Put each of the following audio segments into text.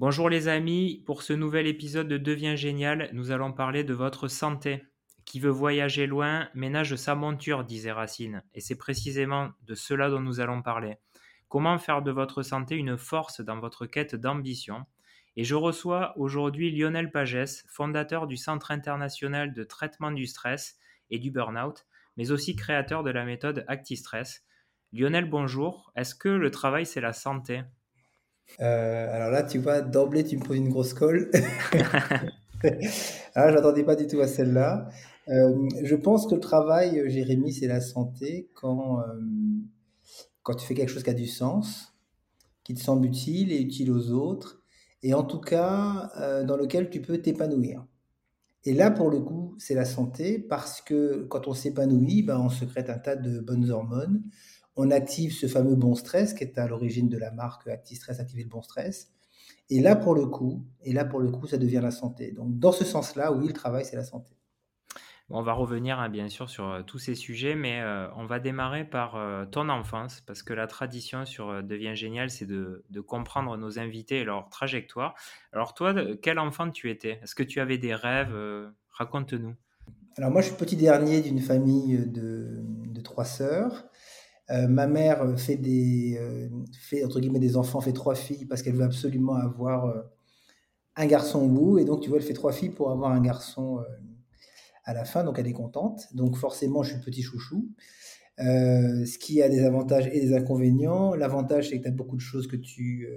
Bonjour les amis, pour ce nouvel épisode de Devient Génial, nous allons parler de votre santé. Qui veut voyager loin ménage sa monture, disait Racine, et c'est précisément de cela dont nous allons parler. Comment faire de votre santé une force dans votre quête d'ambition? Et je reçois aujourd'hui Lionel Pagès, fondateur du Centre international de traitement du stress et du burn-out, mais aussi créateur de la méthode ActiStress. Lionel, bonjour. Est-ce que le travail, c'est la santé? Euh, alors là, tu vois, d'emblée, tu me poses une grosse colle. alors, je n'attendais pas du tout à celle-là. Euh, je pense que le travail, Jérémy, c'est la santé quand, euh, quand tu fais quelque chose qui a du sens, qui te semble utile et utile aux autres, et en tout cas, dans lequel tu peux t'épanouir. Et là, pour le coup, c'est la santé parce que quand on s'épanouit, ben, on secrète un tas de bonnes hormones on active ce fameux bon stress qui est à l'origine de la marque ActiStress, activer le bon stress. Et là, pour le coup, et là, pour le coup, ça devient la santé. Donc, dans ce sens-là, oui, le travail, c'est la santé. On va revenir hein, bien sûr sur euh, tous ces sujets, mais euh, on va démarrer par euh, ton enfance, parce que la tradition sur Devient Génial, c'est de, comprendre nos invités et leur trajectoire. Alors toi, quel enfant tu étais? Est-ce que tu avais des rêves Raconte-nous. Alors moi, je suis petit dernier d'une famille de, de trois sœurs. Euh, ma mère fait des, euh, fait entre guillemets des enfants, fait trois filles parce qu'elle veut absolument avoir euh, un garçon au bout. Et donc, tu vois, elle fait trois filles pour avoir un garçon à la fin. Donc, elle est contente. Donc, forcément, je suis petit chouchou. ce qui a des avantages et des inconvénients. L'avantage, c'est que tu as beaucoup de choses que tu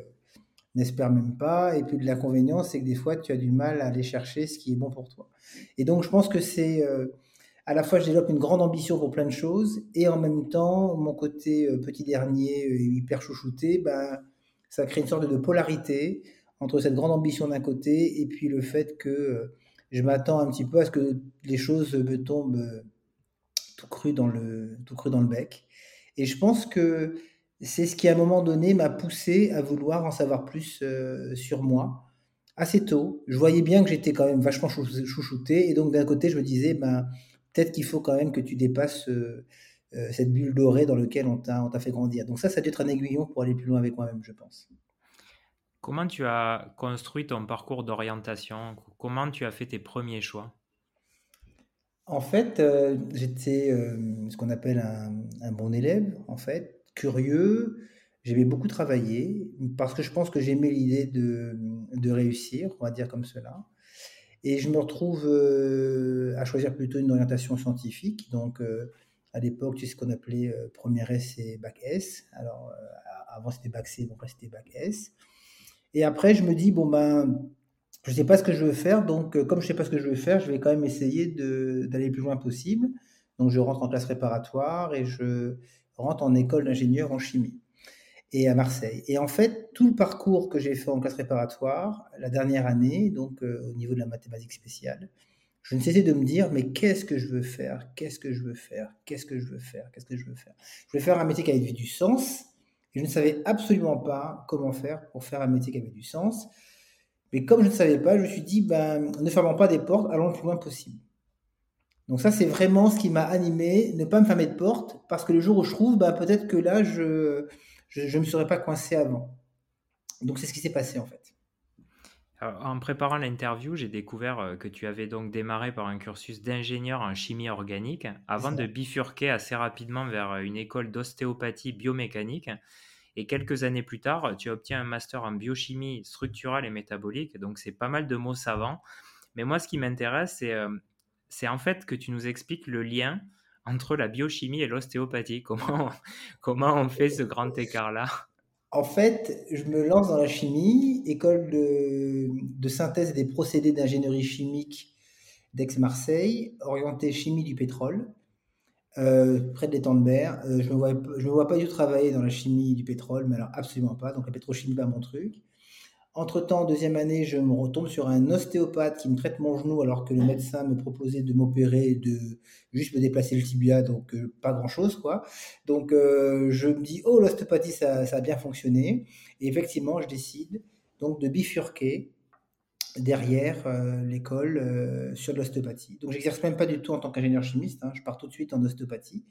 n'espères même pas. Et puis, l'inconvénient, c'est que des fois, tu as du mal à aller chercher ce qui est bon pour toi. Et donc, je pense que c'est à la fois je développe une grande ambition pour plein de choses et en même temps mon côté euh, petit dernier euh, hyper chouchouté, ben, ça crée une sorte de polarité entre cette grande ambition d'un côté et puis le fait que euh, je m'attends un petit peu à ce que les choses me tombent tout cru dans le, tout cru dans le bec. Et je pense que c'est ce qui à un moment donné m'a poussé à vouloir en savoir plus sur moi. Assez tôt, je voyais bien que j'étais quand même vachement chouchouté et donc d'un côté je me disais ben peut-être qu'il faut quand même que tu dépasses euh, euh, cette bulle dorée dans laquelle on t'a fait grandir. Donc ça, ça doit être un aiguillon pour aller plus loin avec moi-même, je pense. Comment tu as construit ton parcours d'orientation? Comment tu as fait tes premiers choix? En fait, euh, j'étais ce qu'on appelle un, bon élève, en fait, curieux. J'aimais beaucoup travailler parce que je pense que j'aimais l'idée de, de, réussir, on va dire comme cela. Et je me retrouve euh, à choisir plutôt une orientation scientifique. Donc, euh, à l'époque, sais ce qu'on appelait euh, première S et bac S. Alors, avant, c'était bac C, donc après, c'était bac S. Et après, je me dis, bon, ben, je ne sais pas ce que je veux faire. Donc, comme je ne sais pas ce que je veux faire, je vais quand même essayer d'aller le plus loin possible. Donc, je rentre en classe préparatoire et je rentre en école d'ingénieur en chimie et à Marseille. Et en fait, tout le parcours que j'ai fait en classe préparatoire, la dernière année, donc euh, au niveau de la mathématique spéciale, je ne cessais de me dire, mais qu'est-ce que je veux faire? Qu'est-ce que je veux faire? Qu'est-ce que je veux faire? Qu'est-ce que je veux faire? Je voulais faire un métier qui avait du sens, et je ne savais absolument pas comment faire pour faire un métier qui avait du sens. Mais comme je ne savais pas, je me suis dit, ben, ne fermons pas des portes, allons le plus loin possible. Donc ça, c'est vraiment ce qui m'a animé, ne pas me fermer de porte, parce que le jour où je trouve, ben, peut-être que là, je je ne me serais pas coincé avant. Donc c'est ce qui s'est passé en fait. en préparant l'interview, j'ai découvert euh, que tu avais donc démarré par un cursus d'ingénieur en chimie organique avant de bifurquer assez rapidement vers euh, une école d'ostéopathie biomécanique. Et quelques années plus tard, tu obtiens un master en biochimie structurale et métabolique. Donc c'est pas mal de mots savants. Mais moi, ce qui m'intéresse, c'est, euh, c'est en fait que tu nous expliques le lien entre la biochimie et l'ostéopathie comment, comment on fait ce grand écart-là? En fait, je me lance dans la chimie, école de, synthèse des procédés d'ingénierie chimique d'Aix-Marseille, orientée chimie du pétrole, euh, près de l'étang de Berre. Euh, je ne me vois pas du tout travailler dans la chimie du pétrole, mais alors absolument pas. Donc la pétrochimie, pas mon truc. Entre-temps, deuxième année, je me retombe sur un ostéopathe qui me traite mon genou alors que le médecin me proposait de m'opérer et de juste me déplacer le tibia, donc euh, pas grand-chose, quoi. Donc euh, je me dis, oh, l'ostéopathie, ça, a bien fonctionné. Et effectivement, je décide donc de bifurquer derrière euh, l'école sur l'ostéopathie. Donc j'exerce même pas du tout en tant qu'ingénieur chimiste, hein. je pars tout de suite en ostéopathie,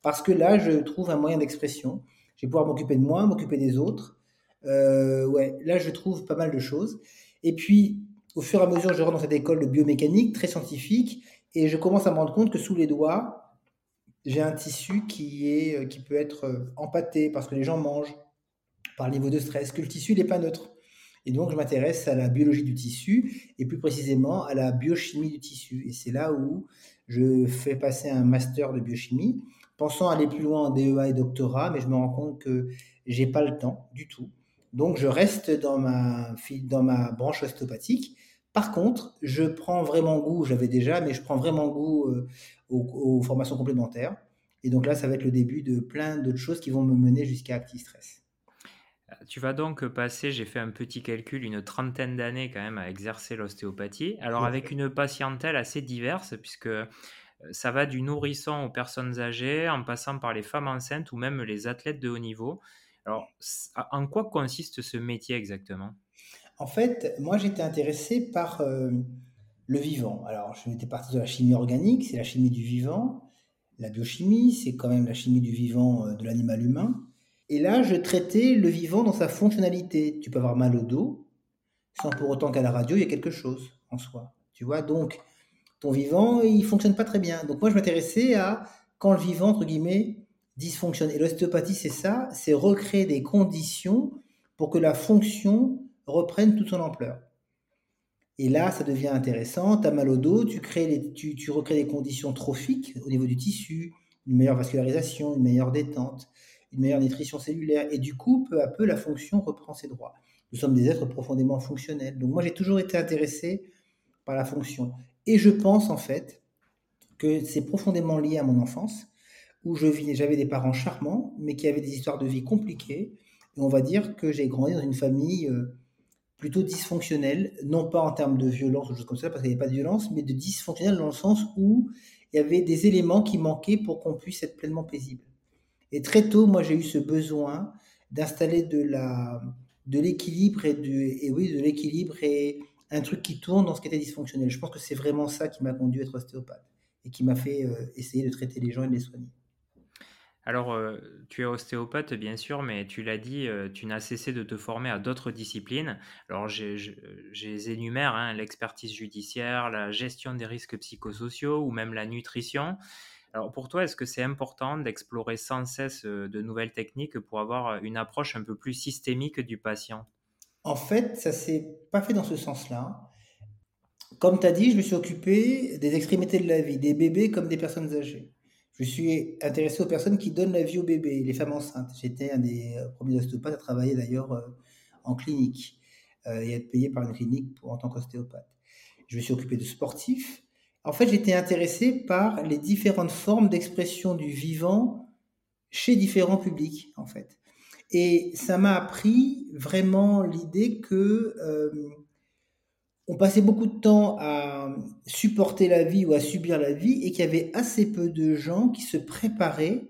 parce que là, je trouve un moyen d'expression. Je vais pouvoir m'occuper de moi, m'occuper des autres, Euh, ouais, là, je trouve pas mal de choses. Et puis, au fur et à mesure, je rentre dans cette école de biomécanique très scientifique et je commence à me rendre compte que sous les doigts, j'ai un tissu qui, est, euh, qui peut être euh, empâté parce que les gens mangent, par le niveau de stress, que le tissu n'est pas neutre. Et donc, je m'intéresse à la biologie du tissu et plus précisément à la biochimie du tissu. Et c'est là où je fais passer un master de biochimie, pensant aller plus loin en DEA et doctorat, mais je me rends compte que j'ai pas le temps du tout. Donc, je reste dans ma, dans ma branche ostéopathique. Par contre, je prends vraiment goût, j'avais déjà, mais je prends vraiment goût euh, aux, formations complémentaires. Et donc là, ça va être le début de plein d'autres choses qui vont me mener jusqu'à ActiStress. Tu vas donc passer, j'ai fait un petit calcul, une trentaine d'années quand même à exercer l'ostéopathie. Alors avec une patientèle assez diverse, puisque euh, ça va du nourrisson aux personnes âgées, en passant par les femmes enceintes ou même les athlètes de haut niveau. Alors, en quoi consiste ce métier exactement? En fait, moi j'étais intéressé par euh, le vivant. Alors, je m'étais parti de la chimie organique, c'est la chimie du vivant. La biochimie, c'est quand même la chimie du vivant euh, de l'animal humain. Et là, je traitais le vivant dans sa fonctionnalité. Tu peux avoir mal au dos, sans pour autant qu'à la radio, il y ait quelque chose en soi. Tu vois, donc, ton vivant, il fonctionne pas très bien. Donc, moi, je m'intéressais à quand le vivant, entre guillemets, dysfonctionne. Et l'ostéopathie, c'est ça, c'est recréer des conditions pour que la fonction reprenne toute son ampleur. Et là, ça devient intéressant. Tu as mal au dos, tu, crées tu, recrées des conditions trophiques au niveau du tissu, une meilleure vascularisation, une meilleure détente, une meilleure nutrition cellulaire. Et du coup, peu à peu, la fonction reprend ses droits. Nous sommes des êtres profondément fonctionnels. Donc moi, j'ai toujours été intéressé par la fonction. Et je pense en fait que c'est profondément lié à mon enfance où je j'avais des parents charmants, mais qui avaient des histoires de vie compliquées. Et on va dire que j'ai grandi dans une famille euh, plutôt dysfonctionnelle, non pas en termes de violence ou choses comme ça, parce qu'il n'y avait pas de violence, mais de dysfonctionnelle dans le sens où il y avait des éléments qui manquaient pour qu'on puisse être pleinement paisible. Et très tôt, moi, j'ai eu ce besoin d'installer de de l'équilibre et, et oui, de l'équilibre et un truc qui tourne dans ce qui était dysfonctionnel. Je pense que c'est vraiment ça qui m'a conduit à être ostéopathe et qui m'a fait euh, essayer de traiter les gens et de les soigner. Alors, euh, tu es ostéopathe, bien sûr, mais tu l'as dit, euh, tu n'as cessé de te former à d'autres disciplines. Alors, j'ai énumère, hein, l'expertise judiciaire, la gestion des risques psychosociaux ou même la nutrition. Alors, pour toi, est-ce que c'est important d'explorer sans cesse euh, de nouvelles techniques pour avoir une approche un peu plus systémique du patient? En fait, ça s'est pas fait dans ce sens-là. Comme tu as dit, je me suis occupé des extrémités de la vie, des bébés comme des personnes âgées. Je suis intéressé aux personnes qui donnent la vie aux bébés, les femmes enceintes. J'étais un des euh, premiers ostéopathes à travailler d'ailleurs euh, en clinique euh, et à être payé par une clinique en tant qu'ostéopathe. Je me suis occupé de sportifs. En fait, j'étais intéressé par les différentes formes d'expression du vivant chez différents publics, en fait. Et ça m'a appris vraiment l'idée que on passait beaucoup de temps à supporter la vie ou à subir la vie et qu'il y avait assez peu de gens qui se préparaient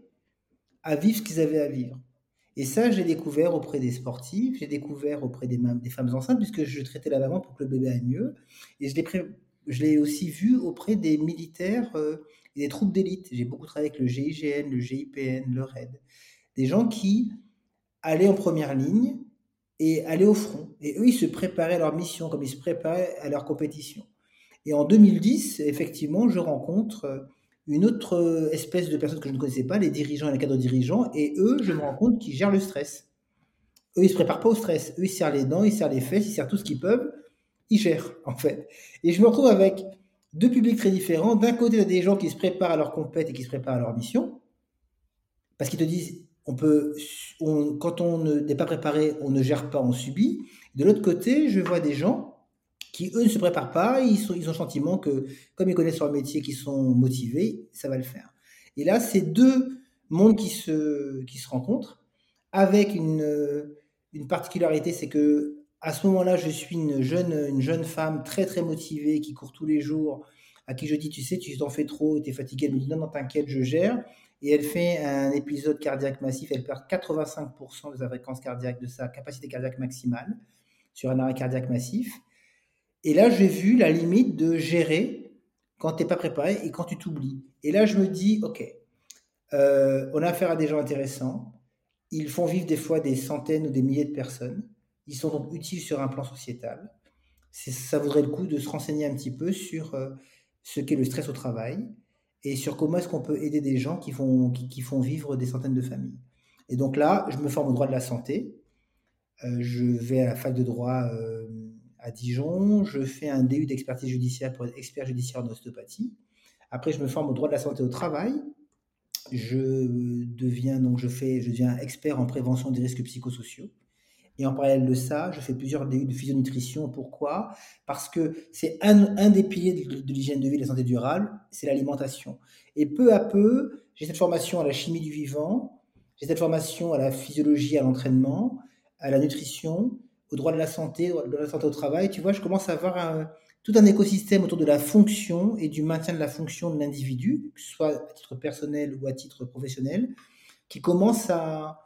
à vivre ce qu'ils avaient à vivre. Et ça, j'ai découvert auprès des sportifs, j'ai découvert auprès des, femmes enceintes, puisque je traitais la maman pour que le bébé aille mieux. Et je l'ai aussi vu auprès des militaires euh, des troupes d'élite. J'ai beaucoup travaillé avec le GIGN, le GIPN, le RAID. Des gens qui allaient en première ligne et aller au front. Et eux, ils se préparaient à leur mission comme ils se préparaient à leur compétition. Et en 2010, effectivement, je rencontre euh, une autre euh, espèce de personnes que je ne connaissais pas, les dirigeants et les cadres dirigeants, et eux, je me rends compte qu'ils gèrent le stress. Eux, ils se préparent pas au stress. Eux, ils serrent les dents, ils serrent les fesses, ils serrent tout ce qu'ils peuvent. Ils gèrent, en fait. Et je me retrouve avec deux publics très différents. D'un côté, il y a des gens qui se préparent à leur compète et qui se préparent à leur mission, parce qu'ils te disent, on peut, quand on n'est pas préparé, on ne gère pas, on subit. De l'autre côté, je vois des gens qui, eux, ne se préparent pas, ils, ont le sentiment que, comme ils connaissent leur métier, qu'ils sont motivés, ça va le faire. Et là, c'est deux mondes qui se, qui se rencontrent, avec une, particularité, c'est que à ce moment-là, je suis une jeune, une jeune femme très très motivée qui court tous les jours, à qui je dis, tu sais, tu t'en fais trop, tu es fatiguée. Elle me dit, non, non, t'inquiète, je gère et elle fait un épisode cardiaque massif. Elle perd 85% de sa fréquence cardiaque, de sa capacité cardiaque maximale sur un arrêt cardiaque massif. Et là, j'ai vu la limite de gérer quand tu n'es pas préparé et quand tu t'oublies. Et là, je me dis, OK, euh, on a affaire à des gens intéressants. Ils font vivre des fois des centaines ou des milliers de personnes. Ils sont donc utiles sur un plan sociétal. Ça vaudrait le coup de se renseigner un petit peu sur euh, ce qu'est le stress au travail et sur comment est-ce qu'on peut aider des gens qui font, vivre des centaines de familles. Et donc là, je me forme au droit de la santé. Euh, je vais à la fac de droit euh, à Dijon. Je fais un DU d'expertise judiciaire pour être expert judiciaire en ostéopathie. Après, je me forme au droit de la santé au travail. Je deviens expert en prévention des risques psychosociaux. Et en parallèle de ça, je fais plusieurs DU de physionutrition. Pourquoi? Parce que c'est un, des piliers de, l'hygiène de vie, de la santé durable, c'est l'alimentation. Et peu à peu, j'ai cette formation à la chimie du vivant, j'ai cette formation à la physiologie, à l'entraînement, à la nutrition, au droit de la santé, de la santé au travail. Tu vois, je commence à avoir tout un écosystème autour de la fonction et du maintien de la fonction de l'individu, que ce soit à titre personnel ou à titre professionnel, qui commence à,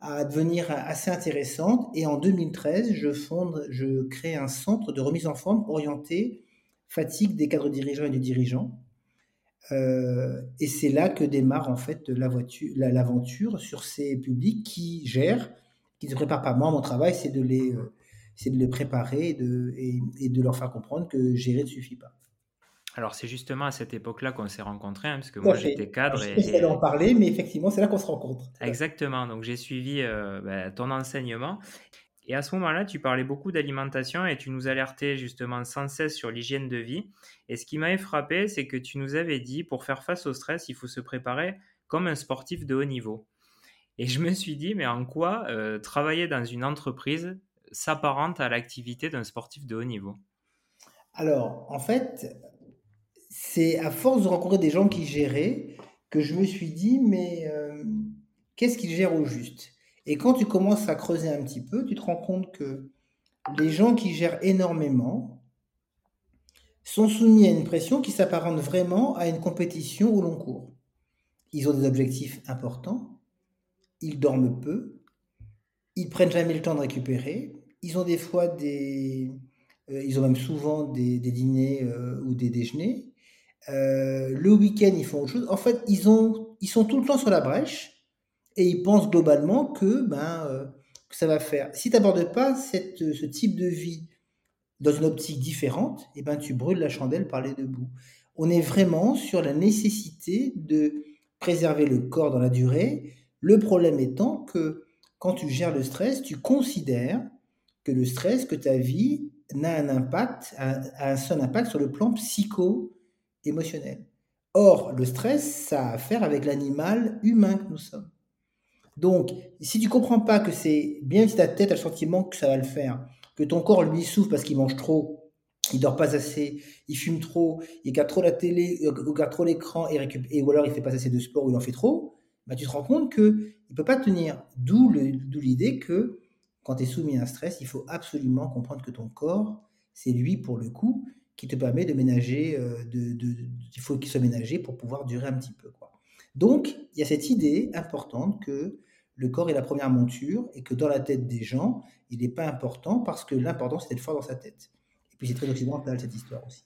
à devenir assez intéressante. Et en 2013, je fonde, je crée un centre de remise en forme orienté fatigue des cadres dirigeants et des dirigeants. Euh, et c'est là que démarre en fait l'aventure sur ces publics qui gèrent, qui ne préparent pas. Moi, mon travail, c'est de les, euh, c'est de les préparer de, et de leur faire comprendre que gérer ne suffit pas. Alors, c'est justement à cette époque-là qu'on s'est rencontrés, hein, parce que moi, j'étais cadre. Je et, d'en parler, mais effectivement, c'est là qu'on se rencontre. Exactement. Donc, j'ai suivi euh, bah, ton enseignement. Et à ce moment-là, tu parlais beaucoup d'alimentation et tu nous alertais justement sans cesse sur l'hygiène de vie. Et ce qui m'avait frappé, c'est que tu nous avais dit, pour faire face au stress, il faut se préparer comme un sportif de haut niveau. Et je me suis dit, mais en quoi euh, travailler dans une entreprise s'apparente à l'activité d'un sportif de haut niveau? Alors, en fait, c'est à force de rencontrer des gens qui géraient que je me suis dit, mais euh, qu'est-ce qu'ils gèrent au juste? Et quand tu commences à creuser un petit peu, tu te rends compte que les gens qui gèrent énormément sont soumis à une pression qui s'apparente vraiment à une compétition au long cours. Ils ont des objectifs importants, ils dorment peu, ils prennent jamais le temps de récupérer, ils ont des fois des... Euh, ils ont même souvent des, dîners euh, ou des déjeuners euh, le week-end, ils font autre chose. En fait, ils, ont, ils sont tout le temps sur la brèche et ils pensent globalement que, ben, euh, ça va faire. Si tu n'abordes pas cette, ce type de vie dans une optique différente, et eh ben, tu brûles la chandelle par les deux bouts. On est vraiment sur la nécessité de préserver le corps dans la durée. Le problème étant que quand tu gères le stress, tu considères que le stress, que ta vie n'a un impact, a un seul impact sur le plan psycho émotionnel. Or, le stress, ça a à faire avec l'animal humain que nous sommes. Donc, si tu comprends pas que c'est bien si ta tête a le sentiment que ça va le faire, que ton corps lui souffre parce qu'il mange trop, il dort pas assez, il fume trop, il regarde trop la télé, il regarde trop l'écran et, et ou alors il fait pas assez de sport ou il en fait trop, bah, tu te rends compte que il peut pas tenir. D'où l'idée que quand tu es soumis à un stress, il faut absolument comprendre que ton corps, c'est lui pour le coup qui te permet de ménager, euh, il faut qu'il soit ménagé pour pouvoir durer un petit peu. Donc, il y a cette idée importante que le corps est la première monture et que dans la tête des gens, il n'est pas important parce que l'important, c'est d'être fort dans sa tête. Et puis, c'est très occidental, cette histoire aussi.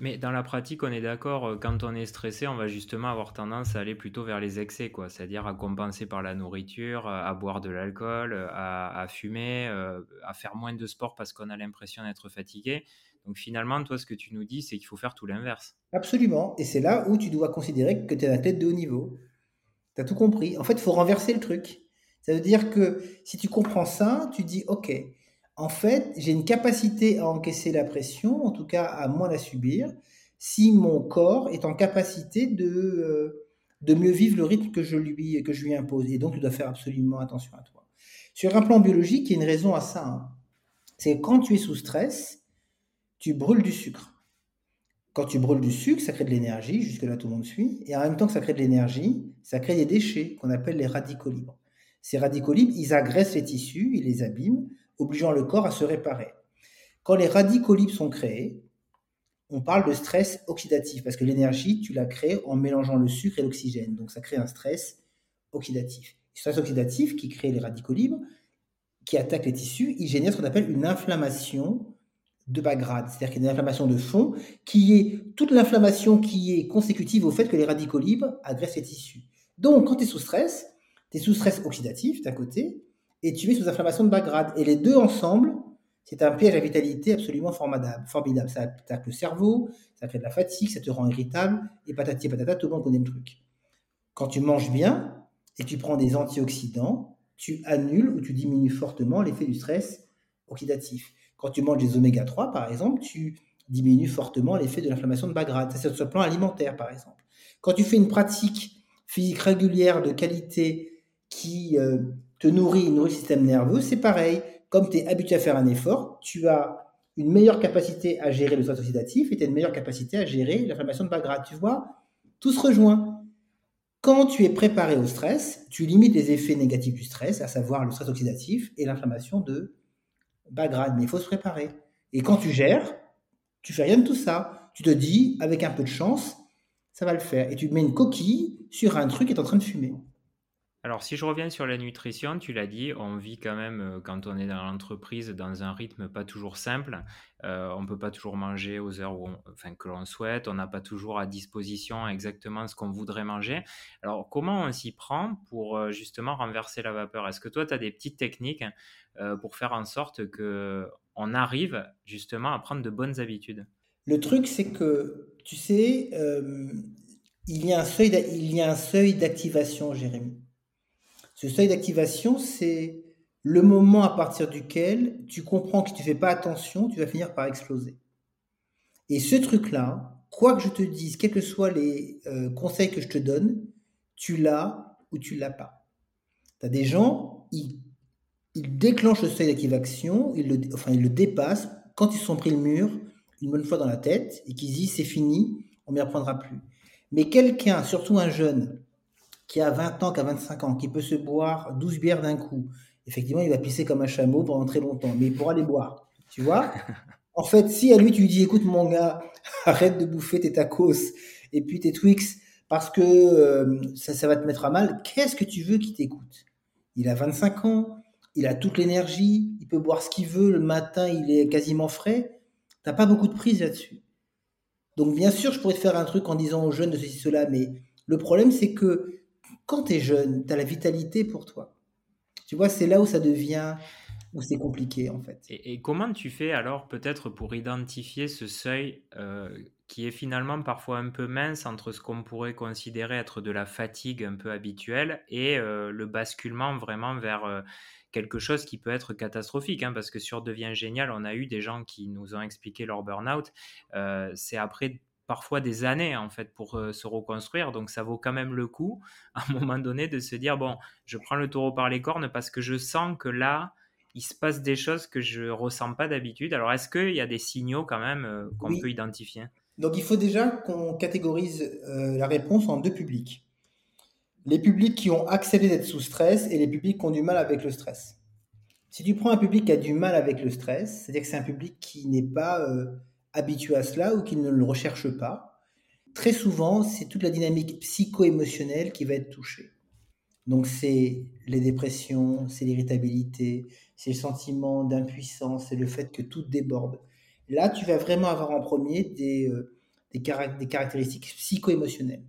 Mais dans la pratique, on est d'accord, euh, quand on est stressé, on va justement avoir tendance à aller plutôt vers les excès, quoi. C'est-à-dire à compenser par la nourriture, à boire de l'alcool, à, fumer, euh, à faire moins de sport parce qu'on a l'impression d'être fatigué. Donc finalement, toi, ce que tu nous dis, c'est qu'il faut faire tout l'inverse. Absolument. Et c'est là où tu dois considérer que tu es un athlète de haut niveau. Tu as tout compris. En fait, il faut renverser le truc. Ça veut dire que si tu comprends ça, tu dis, OK, en fait, j'ai une capacité à encaisser la pression, en tout cas à moins la subir, si mon corps est en capacité de, euh, de mieux vivre le rythme que je, lui, que je lui impose. Et donc, tu dois faire absolument attention à toi. Sur un plan biologique, il y a une raison à ça. Hein. C'est quand tu es sous stress, tu brûles du sucre. Quand tu brûles du sucre, ça crée de l'énergie, jusque-là tout le monde suit, et en même temps que ça crée de l'énergie, ça crée des déchets qu'on appelle les radicaux libres. Ces radicaux libres, ils agressent les tissus, ils les abîment, obligeant le corps à se réparer. Quand les radicaux libres sont créés, on parle de stress oxydatif, parce que l'énergie, tu la crées en mélangeant le sucre et l'oxygène, donc ça crée un stress oxydatif. Le stress oxydatif qui crée les radicaux libres, qui attaque les tissus, il génère ce qu'on appelle une inflammation de bas grade, c'est-à-dire qu'il y a une inflammation de fond qui est toute l'inflammation qui est consécutive au fait que les radicaux libres agressent les tissus. Donc, quand tu es sous stress, Tu es sous stress oxydatif d'un côté, et tu es sous inflammation de bas grade. Et les deux ensemble, c'est un piège à vitalité absolument formidable. formidable. Ça attaque le cerveau, ça crée de la fatigue, ça te rend irritable, et patati patata, tout le monde connaît le truc. Quand tu manges bien et tu prends des antioxydants, tu annules ou tu diminues fortement l'effet du stress oxydatif. Quand tu manges des oméga 3, par exemple, tu diminues fortement l'effet de l'inflammation de bas grade. C'est sur le plan alimentaire, par exemple. Quand tu fais une pratique physique régulière de qualité qui euh, te nourrit, nourrit le système nerveux, c'est pareil. Comme tu es habitué à faire un effort, tu as une meilleure capacité à gérer le stress oxydatif et tu as une meilleure capacité à gérer l'inflammation de bas grade. Tu vois, tout se rejoint. Quand tu es préparé au stress, tu limites les effets négatifs du stress, à savoir le stress oxydatif et l'inflammation de bas grade. Mais il faut se préparer. Et quand tu gères, tu fais rien de tout ça. Tu te dis, avec un peu de chance, ça va le faire. Et tu mets une coquille sur un truc qui est en train de fumer. Alors, si je reviens sur la nutrition, tu l'as dit, on vit quand même, euh, quand on est dans l'entreprise, dans un rythme pas toujours simple. Euh, on ne peut pas toujours manger aux heures où enfin, que l'on souhaite. On n'a pas toujours à disposition exactement ce qu'on voudrait manger. Alors, comment on s'y prend pour euh, justement renverser la vapeur? Est-ce que toi, tu as des petites techniques pour faire en sorte qu'on arrive justement à prendre de bonnes habitudes? Le truc, c'est que, tu sais, il y a un seuil d'activation, Jérémy. Ce seuil d'activation, c'est le moment à partir duquel tu comprends que si tu ne fais pas attention, tu vas finir par exploser. Et ce truc-là, quoi que je te dise, quels que soient les euh, conseils que je te donne, tu l'as ou tu l'as pas. Tu as des gens, ils, déclenchent le seuil d'activation, ils le, enfin ils le dépassent quand ils sont pris le mur une bonne fois dans la tête et qu'ils disent c'est fini, on ne m'y reprendra plus. Mais quelqu'un, surtout un jeune, qui a 20 ans, qui a 25 ans, qui peut se boire 12 bières d'un coup, effectivement, il va pisser comme un chameau pendant très longtemps, mais il pourra les boire. Tu vois? En fait, si à lui, tu lui dis, écoute, mon gars, arrête de bouffer tes tacos et puis tes Twix parce que euh, ça, ça va te mettre à mal, qu'est-ce que tu veux qu'il t'écoute? Il a 25 ans, il a toute l'énergie, il peut boire ce qu'il veut, le matin, il est quasiment frais. T'as pas beaucoup de prise là-dessus. Donc, bien sûr, je pourrais te faire un truc en disant aux jeunes de ceci, cela, mais le problème, c'est que quand tu es jeune, tu as la vitalité pour toi. Tu vois, c'est là où ça devient, où c'est compliqué en fait. Et, comment tu fais alors peut-être pour identifier ce seuil euh, qui est finalement parfois un peu mince entre ce qu'on pourrait considérer être de la fatigue un peu habituelle et euh, le basculement vraiment vers euh, quelque chose qui peut être catastrophique, hein, parce que sur Devient Génial, on a eu des gens qui nous ont expliqué leur burn-out. c'est après parfois des années en fait pour euh, se reconstruire. Donc ça vaut quand même le coup à un moment donné de se dire bon, je prends le taureau par les cornes parce que je sens que là il se passe des choses que je ressens pas d'habitude. Alors est-ce qu'il y a des signaux quand même euh, qu'on peut identifier? Donc il faut déjà qu'on catégorise euh, la réponse en deux publics. Les publics qui ont accepté d'être sous stress et les publics qui ont du mal avec le stress. Si tu prends un public qui a du mal avec le stress, c'est-à-dire que c'est un public qui n'est pas habitués à cela ou qui ne le recherchent pas, très souvent, c'est toute la dynamique psycho-émotionnelle qui va être touchée. Donc, c'est les dépressions, c'est l'irritabilité, c'est le sentiment d'impuissance, c'est le fait que tout déborde. Là, tu vas vraiment avoir en premier des, euh, des, des caractéristiques psycho-émotionnelles.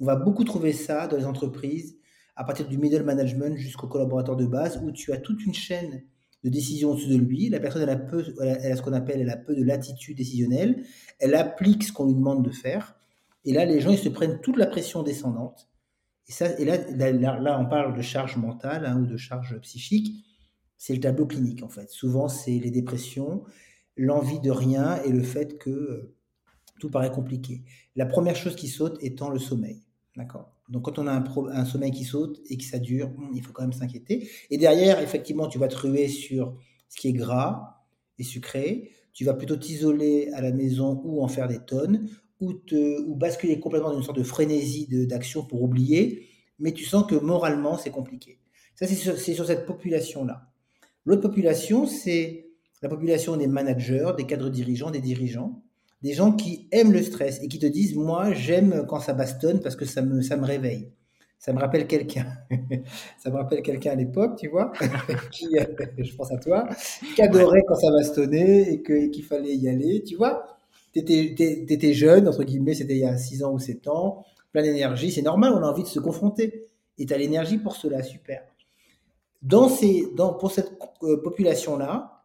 On va beaucoup trouver ça dans les entreprises, à partir du middle management jusqu'au collaborateur de base, où tu as toute une chaîne de décision au-dessus de lui. La personne, a, peu, elle a ce qu'on appelle, elle a peu de latitude décisionnelle. Elle applique ce qu'on lui demande de faire. Et là, les gens, ils se prennent toute la pression descendante. Et, ça, et là, là, on parle de charge mentale hein, ou de charge psychique. C'est le tableau clinique, en fait. Souvent, c'est les dépressions, l'envie de rien et le fait que euh, tout paraît compliqué. La première chose qui saute étant le sommeil. D'accord? Donc, quand on a un, sommeil qui saute et que ça dure, hmm, il faut quand même s'inquiéter. Et derrière, effectivement, tu vas te ruer sur ce qui est gras et sucré. Tu vas plutôt t'isoler à la maison ou en faire des tonnes ou, te, ou basculer complètement dans une sorte de frénésie d'action pour oublier. Mais tu sens que moralement, c'est compliqué. Ça, c'est sur, sur cette population-là. L'autre population, c'est la population des managers, des cadres dirigeants, des dirigeants des gens qui aiment le stress et qui te disent moi j'aime quand ça bastonne parce que ça me ça me réveille. Ça me rappelle quelqu'un. ça me rappelle quelqu'un à l'époque, tu vois, qui, euh, je pense à toi, qui adorait quand ça bastonnait et qu'il fallait y aller, tu vois. Tu étais, jeune, entre guillemets, c'était il y a 6 ans ou 7 ans, plein d'énergie, c'est normal, on a envie de se confronter. Et tu as l'énergie pour cela, super. Dans ces, dans, pour cette euh, population-là,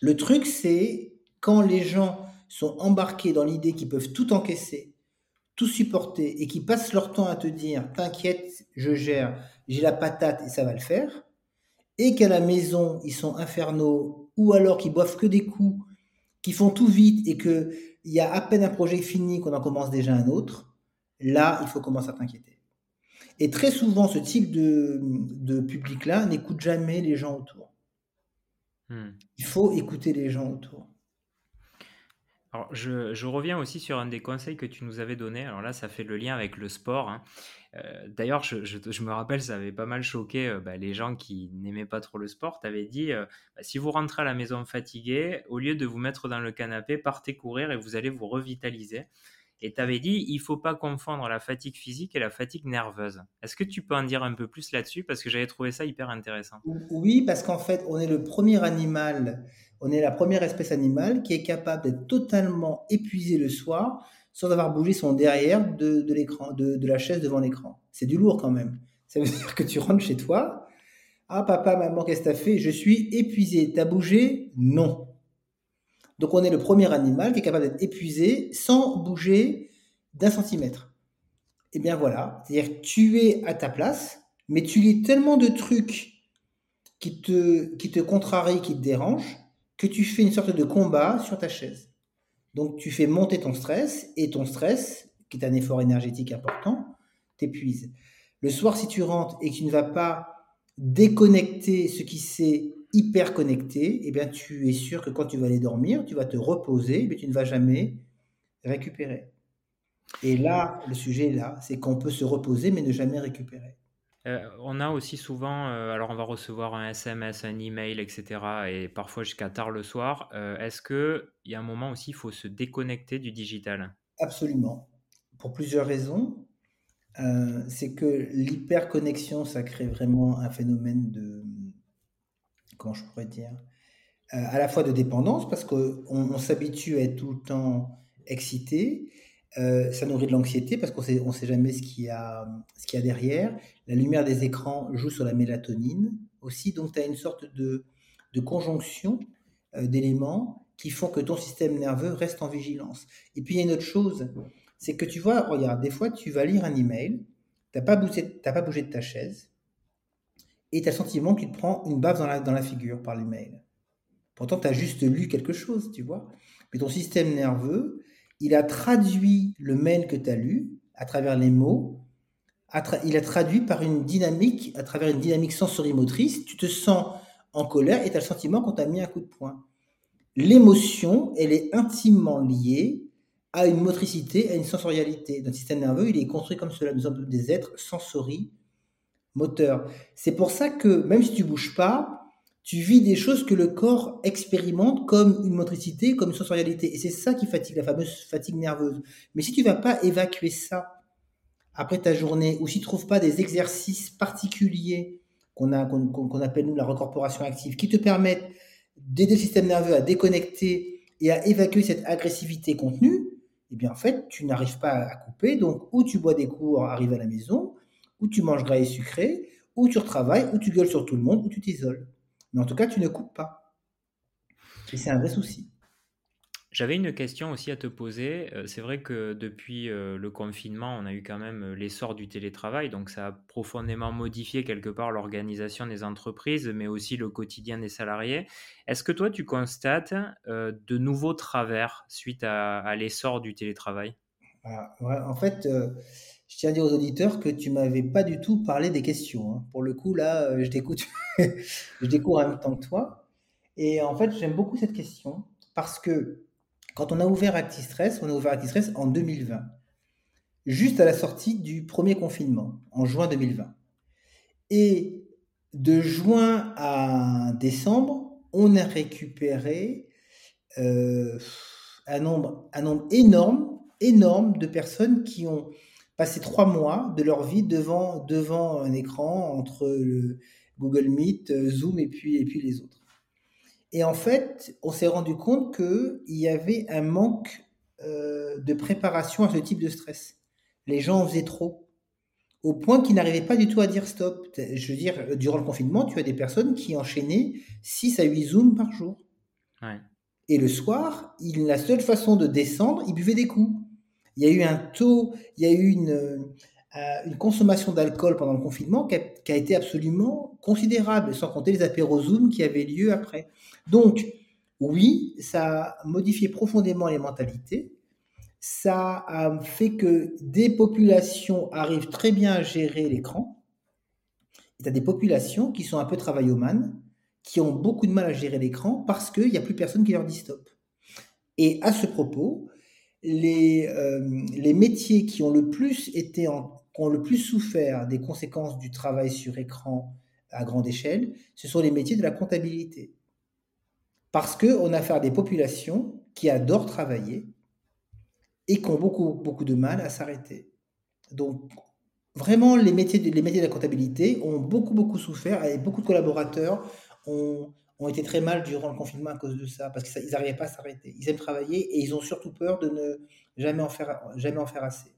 le truc, c'est quand les gens sont embarqués dans l'idée qu'ils peuvent tout encaisser, tout supporter et qui passent leur temps à te dire T'inquiète, je gère, j'ai la patate et ça va le faire, et qu'à la maison, ils sont infernaux, ou alors qu'ils boivent que des coups, qui font tout vite et qu'il y a à peine un projet fini qu'on en commence déjà un autre, là, il faut commencer à t'inquiéter. Et très souvent, ce type de, de public-là n'écoute jamais les gens autour. Hmm. Il faut écouter les gens autour. Alors, je, reviens aussi sur un des conseils que tu nous avais donné. Alors là, ça fait le lien avec le sport. Hein. Euh, d'ailleurs, je, me rappelle, ça avait pas mal choqué euh, bah, les gens qui n'aimaient pas trop le sport. Tu avais dit, euh, bah, si vous rentrez à la maison fatigué, au lieu de vous mettre dans le canapé, partez courir et vous allez vous revitaliser. Et tu avais dit, il faut pas confondre la fatigue physique et la fatigue nerveuse. Est-ce que tu peux en dire un peu plus là-dessus? Parce que j'avais trouvé ça hyper intéressant. Oui, parce qu'en fait, on est le premier animal on est la première espèce animale qui est capable d'être totalement épuisée le soir sans avoir bougé son derrière de, la chaise devant l'écran. C'est du lourd quand même. Ça veut dire que tu rentres chez toi. Ah papa, maman, qu'est-ce que as fait? Je suis épuisé. T'as bougé? Non. Donc on est le premier animal qui est capable d'être épuisé sans bouger d'un centimètre. Eh bien voilà, c'est-à-dire tu es à ta place, mais tu lis tellement de trucs qui te, qui te contrarient, qui te dérangent, que tu fais une sorte de combat sur ta chaise. Donc tu fais monter ton stress et ton stress, qui est un effort énergétique important, t'épuise. Le soir, si tu rentres et que tu ne vas pas déconnecter ce qui s'est hyper connecté, eh bien tu es sûr que quand tu vas aller dormir, tu vas te reposer, mais tu ne vas jamais récupérer. Et là, le sujet là, c'est qu'on peut se reposer mais ne jamais récupérer. Euh, on a aussi souvent, euh, alors on va recevoir un SMS, un email, etc. Et parfois jusqu'à tard le soir. Euh, est-ce qu'il y a un moment aussi, il faut se déconnecter du digital? Absolument. Pour plusieurs raisons. c'est que l'hyperconnexion, ça crée vraiment un phénomène de, comment je pourrais dire, à la fois de dépendance, parce qu'on s'habitue à être tout le temps excité, euh, ça nourrit de l'anxiété parce qu'on sait, ne sait jamais ce qu'il y, a, derrière. La lumière des écrans joue sur la mélatonine aussi. Donc, tu as une sorte de, conjonction euh, d'éléments qui font que ton système nerveux reste en vigilance. Et puis, il y a une autre chose, c'est que tu vois, regarde, des fois, tu vas lire un email, tu n'as pas, bougé, pas bougé de ta chaise, et tu as le sentiment qu'il te prend une baffe dans la, dans la figure par l'email. Pourtant, tu as juste lu quelque chose, tu vois. Mais ton système nerveux, il a traduit le mail que tu as lu à travers les mots. il a traduit par une dynamique, à travers une dynamique sensorimotrice. Tu te sens en colère et tu as le sentiment qu'on t'a mis un coup de poing. L'émotion, elle est intimement liée à une motricité, à une sensorialité. Notre système nerveux, il est construit comme cela. Nous sommes des êtres sensory moteurs. C'est pour ça que même si tu bouges pas, tu vis des choses que le corps expérimente comme une motricité, comme une sensorialité. Et c'est ça qui fatigue, la fameuse fatigue nerveuse. Mais si tu vas pas évacuer ça après ta journée, ou si tu trouves pas des exercices particuliers qu'on appelle nous la recorporation active, qui te permettent d'aider le système nerveux à déconnecter et à évacuer cette agressivité contenue, eh bien en fait, tu n'arrives pas à couper. Donc, ou tu bois des cours, arrives à la maison, ou tu manges gras et sucré, ou tu retravailles, ou tu gueules sur tout le monde, ou tu t'isoles. Mais en tout cas, tu ne coupes pas. Et c'est un vrai souci. J'avais une question aussi à te poser. Euh, c'est vrai que depuis euh, le confinement, on a eu quand même euh, l'essor du télétravail, donc ça a profondément modifié quelque part l'organisation des entreprises, mais aussi le quotidien des salariés. Est-ce que toi, tu constates de nouveaux travers suite à, l'essor du télétravail? Ah, En fait, je tiens à dire aux auditeurs que tu m'avais pas du tout parlé des questions. Hein. Pour le coup, là, euh, je t'écoute, je découvre en même temps que toi. Et en fait, j'aime beaucoup cette question parce que quand on a ouvert ActiStress, on a ouvert ActiStress en 2020, juste à la sortie du premier confinement, en juin 2020. Et de juin à décembre, on a récupéré euh, un, nombre, un nombre énorme, énorme de personnes qui ont passer trois mois de leur vie devant, devant un écran entre le Google Meet, euh, Zoom et puis, et puis les autres. Et en fait, on s'est rendu compte qu'il y avait un manque euh, de préparation à ce type de stress. Les gens en faisaient trop. au point qu'ils n'arrivaient pas du tout à dire stop. Je veux dire, durant le confinement, tu as des personnes qui enchaînaient 6 à 8 zooms par jour. Et le soir, il, la seule façon de descendre, ils buvaient des coups. Il y a eu un taux, il y a eu une, euh, consommation d'alcool pendant le confinement qui a, qui a, été absolument considérable, sans compter les apéros Zoom qui avaient lieu après. Donc, oui, ça a modifié profondément les mentalités. Ça a fait que des populations arrivent très bien à gérer l'écran. Il y a des populations qui sont un peu travaillomanes, qui ont beaucoup de mal à gérer l'écran parce qu'il n'y a plus personne qui leur dit stop. Et à ce propos, les, euh, les métiers qui ont le plus été ont le plus souffert des conséquences du travail sur écran à grande échelle, ce sont les métiers de la comptabilité. Parce qu'on a affaire à des populations qui adorent travailler et qui ont beaucoup, beaucoup de mal à s'arrêter. Donc, vraiment, les métiers, de, les métiers de la comptabilité ont beaucoup, beaucoup souffert et beaucoup de collaborateurs ont, ont été très mal durant le confinement à cause de ça, parce qu'ils n'arrivaient pas à s'arrêter. Ils aiment travailler et ils ont surtout peur de ne jamais en faire, jamais en faire assez.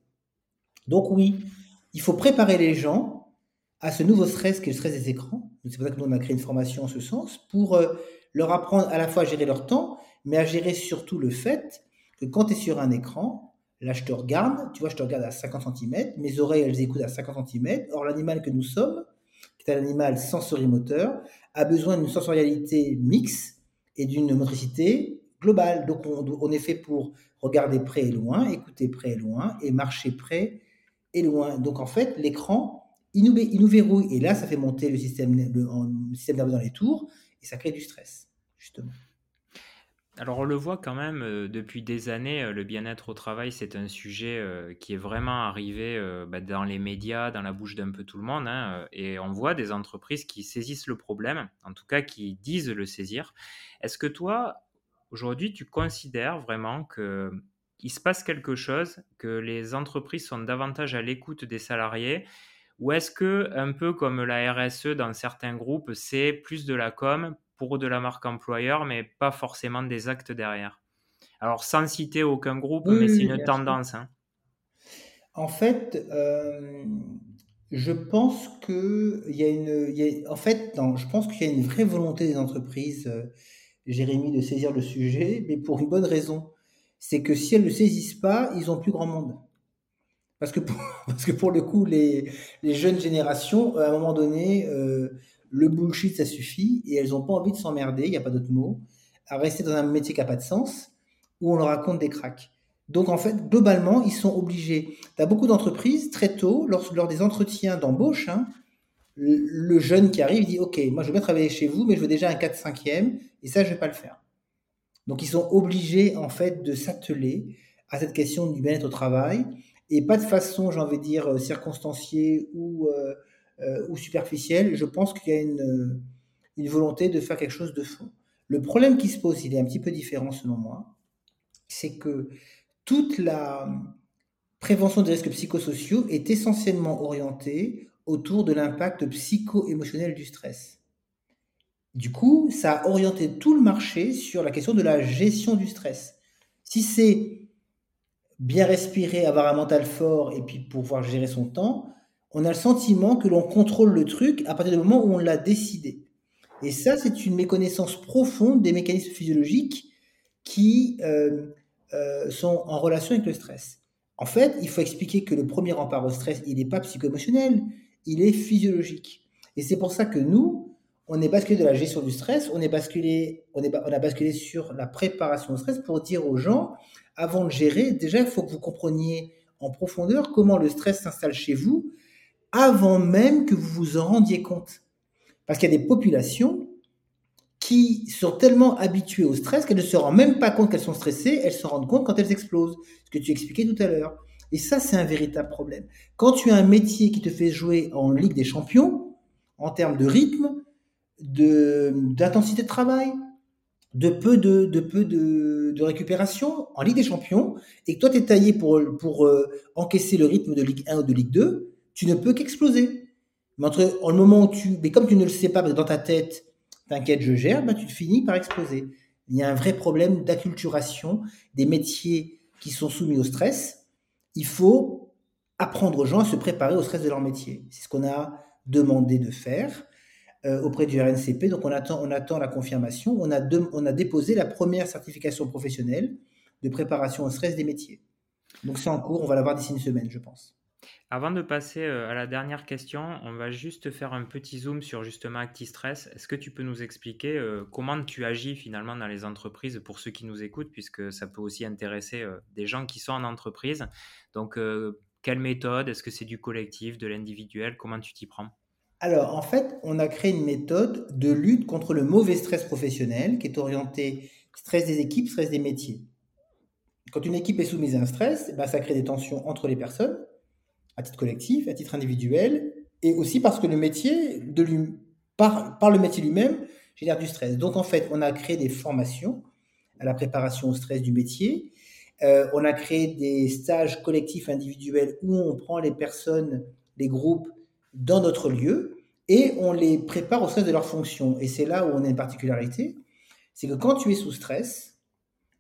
Donc oui, il faut préparer les gens à ce nouveau stress qui est le stress des écrans. C'est pour ça que nous, on a créé une formation en ce sens, pour euh, leur apprendre à la fois à gérer leur temps, mais à gérer surtout le fait que quand tu es sur un écran, là je te regarde, tu vois, je te regarde à 50 cm, mes oreilles elles écoutent à 50 cm, or l'animal que nous sommes, qui est un animal sensorimoteur, a besoin d'une sensorialité mixte et d'une motricité globale. Donc on, est fait pour regarder près et loin, écouter près et loin, et marcher près et loin. Donc en fait, l'écran, il nous, il nous verrouille, et là ça fait monter le système, le, le système nerveux dans les tours, et ça crée du stress, justement. Alors on le voit quand même euh, depuis des années, euh, le bien-être au travail, c'est un sujet euh, qui est vraiment arrivé bah, dans les médias, dans la bouche d'un peu tout le monde. Hein, et on voit des entreprises qui saisissent le problème, en tout cas qui disent le saisir. Est-ce que toi, aujourd'hui, tu considères vraiment qu'il se passe quelque chose, que les entreprises sont davantage à l'écoute des salariés ou est-ce que, un peu comme la RSE dans certains groupes, c'est plus de la com pour de la marque employeur, mais pas forcément des actes derrière. Alors, sans citer aucun groupe, mais c'est une tendance. Hein. En fait, euh, je pense que il y a une, en fait, non, je pense qu'il y a une vraie volonté des entreprises, euh, Jérémy, de saisir le sujet, mais pour une bonne raison, c'est que si elles ne le saisissent pas, ils ont plus grand monde. Parce que pour, parce que pour le coup, les, les jeunes générations, à un moment donné, euh, le bullshit, ça suffit, et elles n'ont pas envie de s'emmerder, il n'y a pas d'autre mot, à rester dans un métier qui n'a pas de sens, où on leur raconte des cracks. Donc en fait, globalement, ils sont obligés. Tu beaucoup d'entreprises, très tôt, lors, lors des entretiens d'embauche, hein, le, jeune qui arrive, dit, OK, moi je veux bien travailler chez vous, mais je veux déjà un 4-5e, et ça, je ne vais pas le faire. Donc ils sont obligés, en fait, de s'atteler à cette question du bien-être au travail, et pas de façon, j'ai envie de dire, euh, circonstanciée ou... Euh, euh, ou superficielle. Je pense qu'il y a une, une volonté de faire quelque chose de fond. Le problème qui se pose, il est un petit peu différent selon moi, c'est que toute la prévention des risques psychosociaux est essentiellement orientée autour de l'impact psycho-émotionnel du stress. Du coup, ça a orienté tout le marché sur la question de la gestion du stress. Si c'est bien respirer, avoir un mental fort et puis pouvoir gérer son temps, on a le sentiment que l'on contrôle le truc à partir du moment où on l'a décidé. Et ça, c'est une méconnaissance profonde des mécanismes physiologiques qui euh, euh, sont en relation avec le stress. En fait, il faut expliquer que le premier rempart au stress, il n'est pas psycho-émotionnel, il est physiologique. Et c'est pour ça que nous, on est basculé de la gestion du stress, on est basculé, on, est, on a basculé sur la préparation au stress pour dire aux gens, avant de gérer, déjà, il faut que vous compreniez en profondeur comment le stress s'installe chez vous avant même que vous vous en rendiez compte. Parce qu'il y a des populations qui sont tellement habituées au stress qu'elles ne se rendent même pas compte qu'elles sont stressées, elles se rendent compte quand elles explosent, ce que tu expliquais tout à l'heure. Et ça, c'est un véritable problème. Quand tu as un métier qui te fait jouer en Ligue des Champions, en termes de rythme, d'intensité de, travail, de peu de, de peu de, de, récupération en Ligue des Champions, et que toi, tu es taillé pour, pour euh, encaisser le rythme de Ligue 1 ou de Ligue 2, tu ne peux qu'exploser. Mais entre le moment où tu, mais comme tu ne le sais pas, dans ta tête, t'inquiète, je gère, bah, tu finis par exploser. Il y a un vrai problème d'acculturation des métiers qui sont soumis au stress. Il faut apprendre aux gens à se préparer au stress de leur métier. C'est ce qu'on a demandé de faire euh, auprès du RNCP. Donc on attend, on attend la confirmation. On a, on a déposé la première certification professionnelle de préparation au stress des métiers. Donc c'est en cours, on va l'avoir d'ici une semaine, je pense. Avant de passer euh, à la dernière question, on va juste faire un petit zoom sur justement ActiStress. Est-ce que tu peux nous expliquer euh, comment tu agis finalement dans les entreprises pour ceux qui nous écoutent, puisque ça peut aussi intéresser des gens qui sont en entreprise? Donc, quelle méthode? Est-ce que c'est du collectif, de l'individuel? Comment tu t'y prends? Alors, en fait, on a créé une méthode de lutte contre le mauvais stress professionnel qui est orientée stress des équipes, stress des métiers. Quand une équipe est soumise à un stress, bah, ça crée des tensions entre les personnes, à titre collectif, à titre individuel, et aussi parce que le métier, par le métier lui-même, génère du stress. Donc, en fait, on a créé des formations à la préparation au stress du métier euh, on a créé des stages collectifs individuels où on prend les personnes, les groupes dans notre lieu et on les prépare au stress de leur fonction. Et c'est là où on a une particularité, c'est que quand tu es sous stress,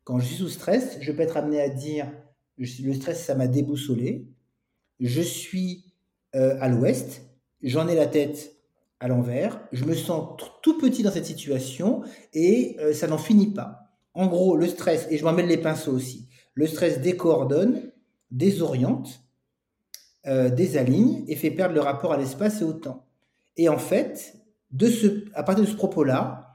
quand je suis sous stress, je peux être amené à dire le stress, ça m'a déboussolé, je suis euh, à l'ouest, j'en ai la tête à l'envers, je me sens tout petit dans cette situation et euh, ça n'en finit pas. En gros, le stress, et je m'emmène les pinceaux aussi, le stress décoordonne, désoriente, euh, désaligne et fait perdre le rapport à l'espace et au temps. Et en fait, à partir de ce propos-là,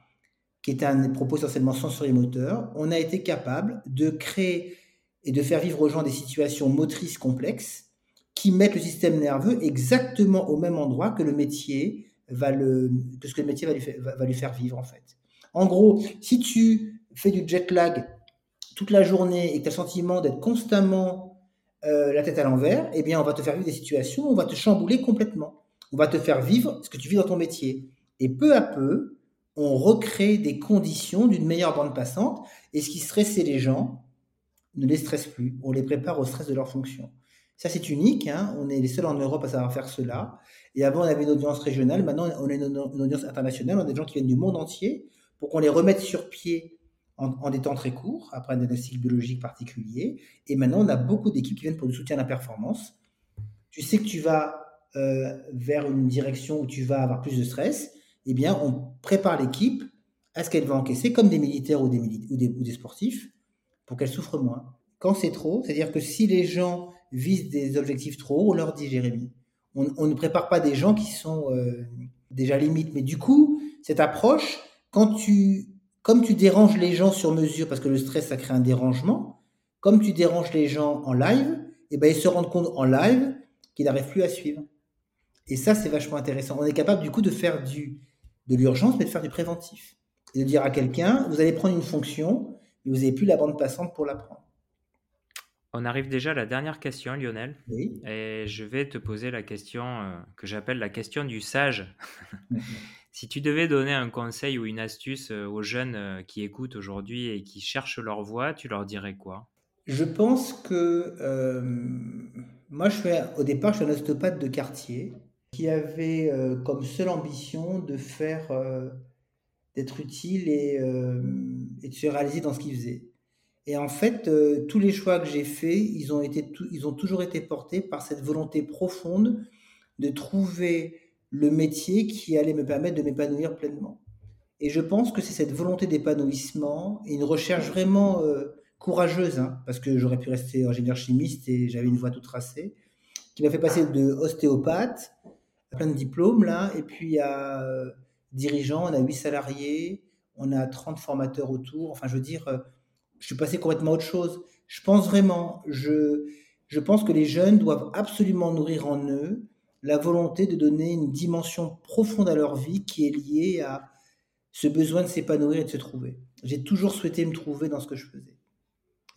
qui est un propos essentiellement sensorimoteur, on a été capable de créer et de faire vivre aux gens des situations motrices complexes qui mettent le système nerveux exactement au même endroit que le métier va le, que ce que le métier va lui, va, lui faire vivre en fait. En gros, si tu fais du jet lag toute la journée et que tu as le sentiment d'être constamment euh, la tête à l'envers, eh bien, on va te faire vivre des situations, on va te chambouler complètement. On va te faire vivre ce que tu vis dans ton métier. Et peu à peu, on recrée des conditions d'une meilleure bande passante. Et ce qui stressait les gens ne les stresse plus. On les prépare au stress de leur fonction. Ça, c'est unique. Hein. on est les seuls en Europe à savoir faire cela. Et avant, on avait une audience régionale. Maintenant, on a une, audience internationale. On a des gens qui viennent du monde entier pour qu'on les remette sur pied en, des temps très courts, après un diagnostic biologique particulier. Et maintenant, on a beaucoup d'équipes qui viennent pour le soutien à la performance. Tu sais que tu vas euh, vers une direction où tu vas avoir plus de stress. Eh bien, on prépare l'équipe à ce qu'elle va encaisser, comme des militaires ou des, ou des sportifs, pour qu'elle souffre moins. Quand c'est trop, c'est-à-dire que si les gens visent des objectifs trop hauts, on leur dit, Jérémy, on, ne prépare pas des gens qui sont euh, déjà limites. Mais du coup, cette approche, quand tu comme tu déranges les gens sur mesure, parce que le stress, ça crée un dérangement, comme tu déranges les gens en live, et eh ben, ils se rendent compte en live qu'ils n'arrivent plus à suivre. Et ça, c'est vachement intéressant. On est capable du coup de faire du, de l'urgence, mais de faire du préventif. Et de dire à quelqu'un, vous allez prendre une fonction, mais vous n'avez plus la bande passante pour la prendre. On arrive déjà à la dernière question, Lionel. Oui. Et je vais te poser la question euh, que j'appelle la question du sage. Si tu devais donner un conseil ou une astuce euh, aux jeunes euh, qui écoutent aujourd'hui et qui cherchent leur voie, tu leur dirais quoi? Je pense que moi, je au départ, je suis un ostéopathe de quartier qui avait comme seule ambition de faire, d'être utile et, et, de se réaliser dans ce qu'il faisait. Et en fait, tous les choix que j'ai faits, ils ont, ils ont toujours été portés par cette volonté profonde de trouver le métier qui allait me permettre de m'épanouir pleinement. Et je pense que c'est cette volonté d'épanouissement et une recherche vraiment euh, courageuse, hein, parce que j'aurais pu rester ingénieur chimiste et j'avais une voie toute tracée, qui m'a fait passer de ostéopathe à plein de diplômes, là, et puis à euh, dirigeant, on a 8 salariés, on a 30 formateurs autour, enfin je veux dire, euh, je suis passé complètement à autre chose. Je pense vraiment, je, je pense que les jeunes doivent absolument nourrir en eux la volonté de donner une dimension profonde à leur vie qui est liée à ce besoin de s'épanouir et de se trouver. J'ai toujours souhaité me trouver dans ce que je faisais.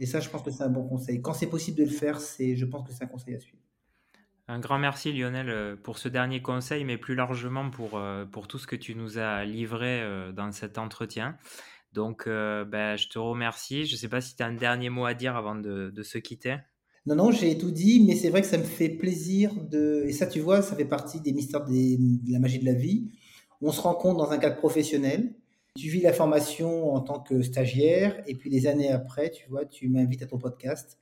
Et ça, je pense que c'est un bon conseil. Quand c'est possible de le faire, c'est, je pense que c'est un conseil à suivre. Un grand merci Lionel euh, pour ce dernier conseil, mais plus largement pour, euh, pour tout ce que tu nous as livré euh, dans cet entretien. Donc, ben, je te remercie. Je ne sais pas si tu as un dernier mot à dire avant de, se quitter. Non, non, j'ai tout dit, mais c'est vrai que ça me fait plaisir de. Et ça, tu vois, ça fait partie des mystères de la magie de la vie. On se rencontre dans un cadre professionnel. Tu vis la formation en tant que stagiaire, et puis des années après, tu vois, tu m'invites à ton podcast.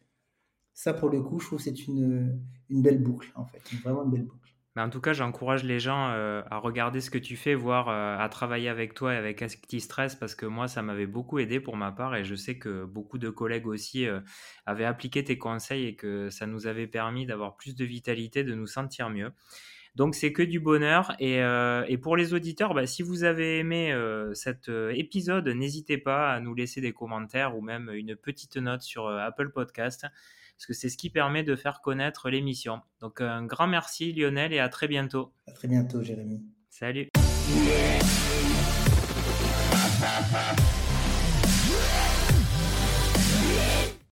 Ça, pour le coup, je trouve que c'est une, une belle boucle, en fait, vraiment une belle boucle. Mais en tout cas, j'encourage les gens euh, à regarder ce que tu fais, voire euh, à travailler avec toi et avec Stress parce que moi, ça m'avait beaucoup aidé pour ma part et je sais que beaucoup de collègues aussi euh, avaient appliqué tes conseils et que ça nous avait permis d'avoir plus de vitalité, de nous sentir mieux. Donc c'est que du bonheur. Et, et pour les auditeurs, bah, si vous avez aimé cet épisode, n'hésitez pas à nous laisser des commentaires ou même une petite note sur Apple Podcast parce que c'est ce qui permet de faire connaître l'émission. Donc un grand merci Lionel et à très bientôt. À très bientôt Jérémy. Salut.